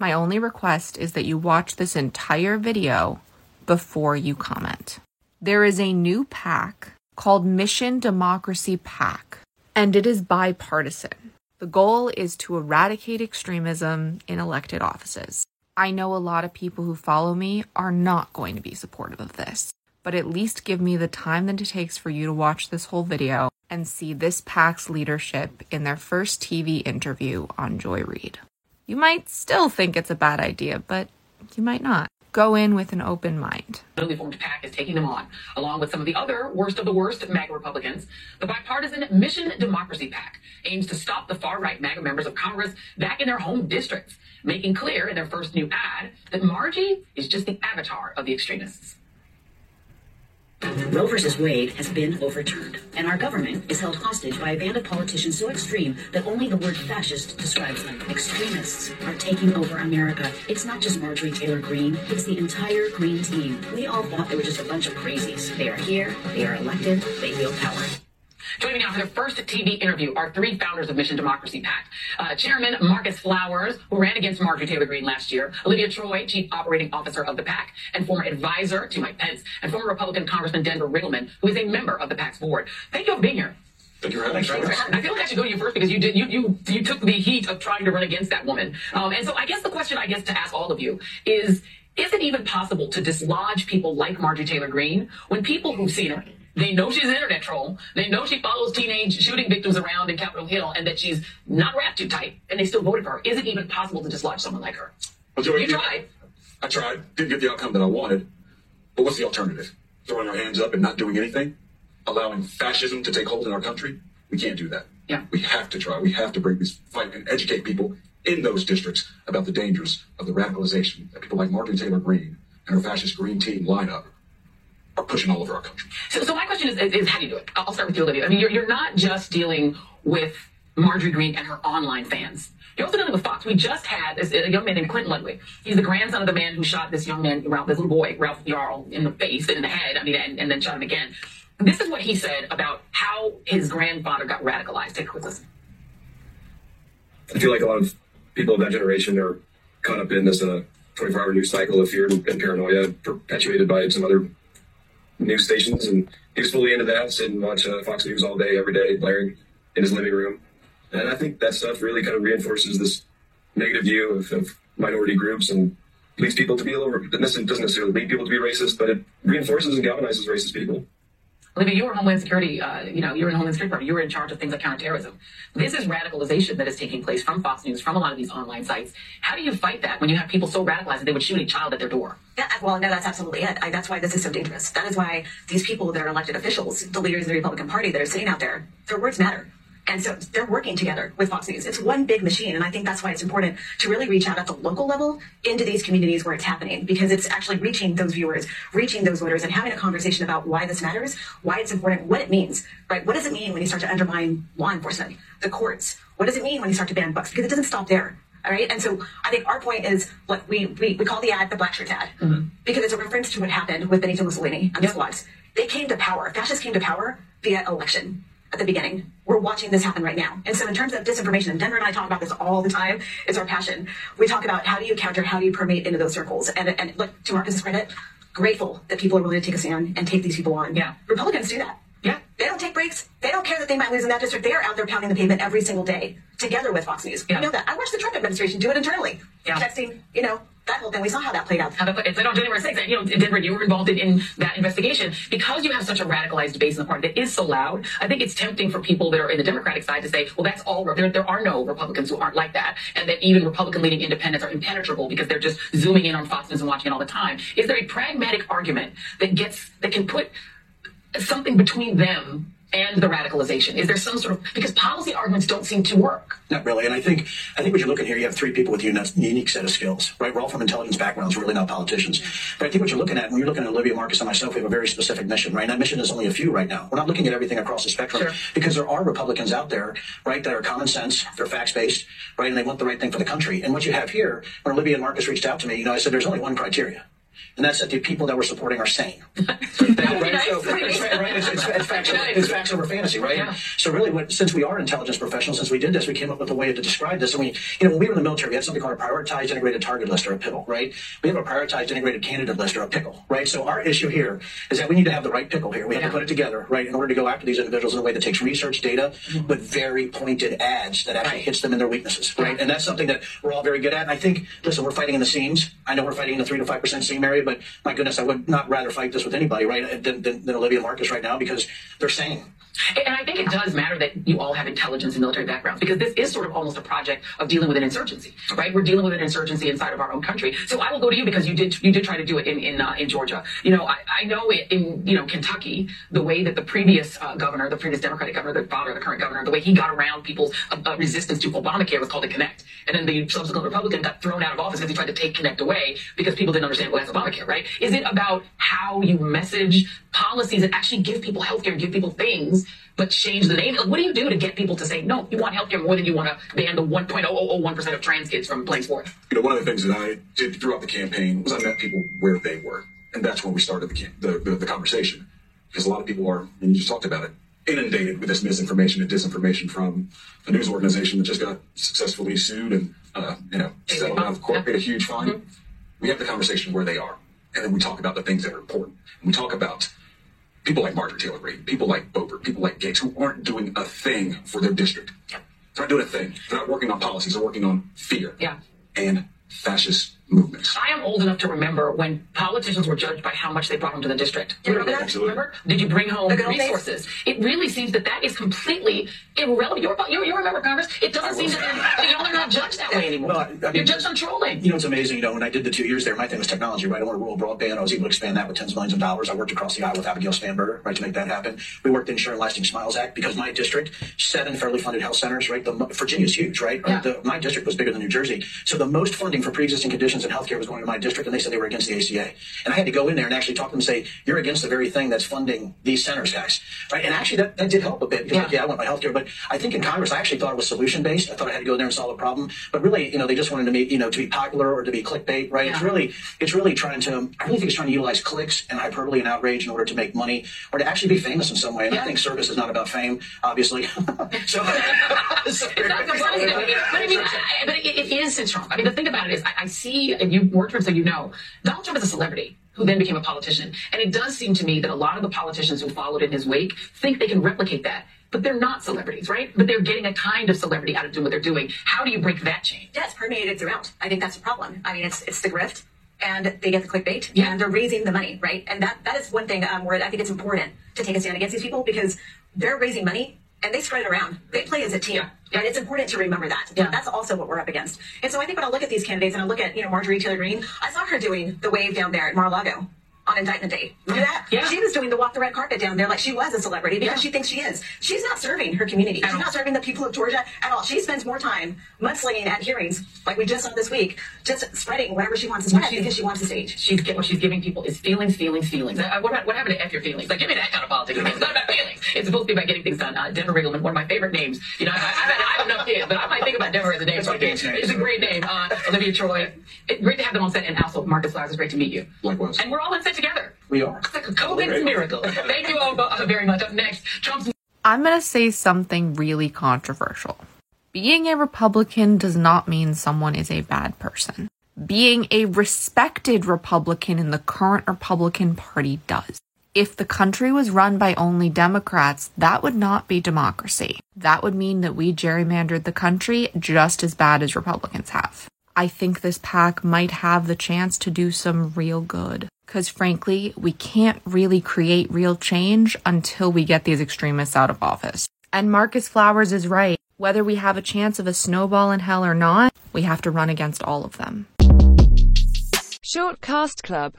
My only request is that you watch this entire video before you comment. There is a new PAC called Mission Democracy PAC, and it is bipartisan. The goal is to eradicate extremism in elected offices. I know a lot of people who follow me are not going to be supportive of this, but at least give me the time that it takes for you to watch this whole video and see this PAC's leadership in their first TV interview on Joy Reid. You might still think it's a bad idea, but you might not. Go in with an open mind. newly formed PAC is taking them on, along with some of the other worst of the worst MAGA Republicans. The bipartisan Mission Democracy PAC aims to stop the far right MAGA members of Congress back in their home districts, making clear in their first new ad that Margie is just the avatar of the extremists. Roe versus Wade has been overturned, and our government is held hostage by a band of politicians so extreme that only the word fascist describes them. Extremists are taking over America. It's not just Marjorie Taylor Greene, it's the entire Green team. We all thought they were just a bunch of crazies. They are here, they are elected, they wield power. Joining me now for their first TV interview are three founders of Mission Democracy PAC. Uh, Chairman Marcus Flowers, who ran against Marjorie Taylor Greene last year, Olivia Troye, Chief Operating Officer of the PAC, and former advisor to Mike Pence, and former Republican Congressman Denver Riggleman, who is a member of the PAC's board. Thank you for being here. Thank you for having me. I feel like I should go to you first because you did you you you took the heat of trying to run against that woman. Um, and so I guess the question I guess to ask all of you is is it even possible to dislodge people like Marjorie Taylor Greene when people who've seen her, they know she's an internet troll, they know she follows teenage shooting victims around in Capitol Hill, and that she's not wrapped too tight, and they still voted for her? Is it even possible to dislodge someone like her? Well, Joey, You tried. I tried. Didn't get the outcome that I wanted. But what's the alternative? Throwing our hands up and not doing anything? Allowing fascism to take hold in our country? We can't do that. Yeah. We have to try. We have to bring this fight and educate people in those districts about the dangers of the radicalization that people like Marjorie Taylor Greene and her fascist Green Team lineup are pushing all over our country. So, so my question is, is, is how do you do it? I'll start with you, Olivia. I mean, you're, you're not just dealing with Marjorie Greene and her online fans. You're also dealing with Fox. We just had a young man named Klint Ludwig. He's the grandson of the man who shot this young man, Ralph, this little boy, Ralph Yarl, in the face and in the head. I mean, and, and then shot him again. This is what he said about how his grandfather got radicalized. Take a quick listen. I feel like a lot of people of that generation are caught up in this uh, 24 hour news cycle of fear and paranoia perpetuated by some other news stations. And he was fully into that, sit and watch uh, Fox News all day, every day, blaring in his living room. And I think that stuff really kind of reinforces this negative view of, of minority groups and leads people to be a little, it doesn't necessarily lead people to be racist, but it reinforces and galvanizes racist people. Olivia, you were Homeland Security, uh, you know, you were in Homeland Security. You were in charge of things like counterterrorism. This is radicalization that is taking place from Fox News, from a lot of these online sites. How do you fight that when you have people so radicalized that they would shoot a child at their door? Yeah, well, no, that's absolutely it. I, that's why this is so dangerous. That is why these people that are elected officials, the leaders of the Republican Party that are sitting out there, their words matter. And so they're working together with Fox News. It's one big machine. And I think that's why it's important to really reach out at the local level into these communities where it's happening because it's actually reaching those viewers, reaching those voters, and having a conversation about why this matters, why it's important, what it means, right? What does it mean when you start to undermine law enforcement, the courts? What does it mean when you start to ban books? Because it doesn't stop there. All right. And so I think our point is look, we, we, we call the ad the black shirt ad mm-hmm. because it's a reference to what happened with Benito Mussolini and the squads. They came to power. Fascists came to power via election at the beginning. We're watching this happen right now. And so in terms of disinformation, and Denver and I talk about this all the time. It's our passion. We talk about how do you counter, how do you permeate into those circles? And, and look, to Marcus's credit, grateful that people are willing to take a stand and take these people on. Yeah. Republicans do that. Yeah. They don't take breaks. They don't care that they might lose in that district. They are out there pounding the pavement every single day together with Fox News. Yeah. We know that. I watched the Trump administration do it internally. Yeah. Texting, you know, that whole thing. We saw how that played out. How about, it's like on January 6th, you know, Denver, you were involved in, in that investigation. Because you have such a radicalized base in the party that is so loud, I think it's tempting for people that are in the Democratic side to say, well, that's all, there, there are no Republicans who aren't like that. And that even Republican leading independents are impenetrable because they're just zooming in on Fox News and watching it all the time. Is there a pragmatic argument that gets, that can put something between them and the radicalization? Is there some sort of, because policy arguments don't seem to work. Not really. And I think I think what you're looking here, you have three people with a unique set of skills, right? We're all from intelligence backgrounds, we're really not politicians. But I think what you're looking at, when you're looking at Olivia Marcus and myself, we have a very specific mission, right? And that mission is only a few right now. We're not looking at everything across the spectrum Sure. because there are Republicans out there, right, that are common sense, they're facts based, right, and they want the right thing for the country. And what you have here, when Olivia and Marcus reached out to me, you know, I said there's only one criteria. And that's that the people that we're supporting are sane. That would be right? So, it's, facts, over- it's facts over fantasy, right? Yeah. So really, what, since we are intelligence professionals, since we did this, we came up with a way to describe this. And we, you know, when we were in the military, we had something called a prioritized integrated target list or a pickle, right? We have a prioritized integrated candidate list or a pickle, right? So our issue here is that we need to have the right pickle here. We have Yeah. to put it together, right, in order to go after these individuals in a way that takes research data, mm-hmm. but very pointed ads that actually Right. hits them in their weaknesses, right? And that's something that we're all very good at. And I think, listen, we're fighting in the seams. I know we're fighting in the three to five percent seam area, but my goodness, I would not rather fight this with anybody, right, than, than, than Olivia Marcus right now because they're sane. And I think it does matter that you all have intelligence and military backgrounds because this is sort of almost a project of dealing with an insurgency, right? We're dealing with an insurgency inside of our own country. So I will go to you because you did you did try to do it in in, uh, in Georgia. You know, I, I know it in you know Kentucky the way that the previous uh, governor, the previous Democratic governor, the father of the current governor, the way he got around people's uh, uh, resistance to Obamacare was called the Kynect, and then the subsequent Republican got thrown out of office because he tried to take Kynect away because people didn't understand well that's Obamacare, right? Is it about how you message policies that actually give people healthcare, and give people things? but change the name. Like, what do you do to get people to say, no, you want healthcare more than you want to ban the 1.0001% of trans kids from playing sports? You know, one of the things that I did throughout the campaign was I met people where they were, and that's when we started the the, the, the conversation. Because a lot of people are, and you just talked about it, inundated with this misinformation and disinformation from a news organization that just got successfully sued and uh, you know settled out of court, paid a huge fine. We have the conversation where they are, and then we talk about the things that are important. And we talk about people like Marjorie Taylor Greene, people like Boebert, people like Gaetz, who aren't doing a thing for their district. They're not doing a thing. They're not working on policies. They're working on fear Yeah. and fascist movements. I am old enough to remember when politicians were judged by how much they brought home to the district. Do you remember that? Absolutely. Remember? Did you bring home The good old days? resources? It really seems that that is completely irrelevant. You're, you, you remember Congress? It doesn't seem that that way anymore. Well, I- mean- You're on trolling. You know, it's amazing. You know, when I did the two years there, my thing was technology, right? I wanted rural broadband. I was able to expand that with tens of millions of dollars. I worked across the aisle with Abigail Spanberger, right, to make that happen. We worked in and Lasting Smiles Act because my district, seven fairly funded health centers, right? The, Virginia's huge, right? Yeah. The, my district was bigger than New Jersey. So the most funding for pre-existing conditions in healthcare was going to my district, and they said they were against the ACA. And I had to go in there and actually talk to them and say, you're against the very thing that's funding these centers, guys, right? And actually that, that did help a bit because, Yeah. like, yeah, I want my healthcare, but I think in Congress, I actually thought it was solution based. I thought I had to go in there and solve a problem, but really, you know, they just wanted to be, you know, to be popular or to be clickbait, right? It's really, it's really trying to, I really think it's trying to utilize clicks and hyperbole and outrage in order to make money or to actually be famous in some way. And I think service is not about fame, obviously. so, It's not competitive. But I mean, I, but it, it is central. I mean, the thing about it is, I, I see, and you worked for him, so you know, Donald Trump is a celebrity who then became a politician. And it does seem to me that a lot of the politicians who followed in his wake think they can replicate that. But they're not celebrities, right? But they're getting a kind of celebrity out of doing what they're doing. How do you break that chain? Yeah, it's permeated throughout. I think that's a problem. I mean, it's it's the grift, and they get the clickbait, Yeah. and they're raising the money, right? And that that is one thing um, where I think it's important to take a stand against these people because they're raising money and they spread it around. They play as a team, Yeah. And it's important to remember that. Yeah. That's also what we're up against. And so I think when I look at these candidates and I look at you know Marjorie Taylor Greene, I saw her doing the wave down there at Mar-a-Lago. On indictment day. Remember that? Yeah. She was doing the walk the red carpet down there like she was a celebrity because Yeah. she thinks she is. She's not serving her community. She's not serving the people of Georgia at all. She spends more time mudslinging at hearings, like we just saw this week, just spreading whatever she wants to spread She- because she wants the stage. She's what she's giving people is feelings, feelings, feelings. Uh, what, about, what happened to F your feelings? Like, give me that kind of politics. It's not about feelings. It's supposed to be about getting things done. Uh, Denver Riggleman, one of my favorite names. You know, I, have kids, but I might think about Denver as a name. It's a name. It's a great name. Uh, Olivia Troye. It, great to have them on set. And also, Marcus Flowers, it's great to meet you. Likewise. And we're all on set together. we are. It's like a COVID miracle. Thank you all very much. Up next, Trump's I'm going to say something really controversial. Being a Republican does not mean someone is a bad person. Being a respected Republican in the current Republican Party does. If the country was run by only Democrats, that would not be democracy. That would mean that we gerrymandered the country just as bad as Republicans have. I think this PAC might have the chance to do some real good. Because frankly, we can't really create real change until we get these extremists out of office. And Marcus Flowers is right. Whether we have a chance of a snowball in hell or not, we have to run against all of them. Shortcast Club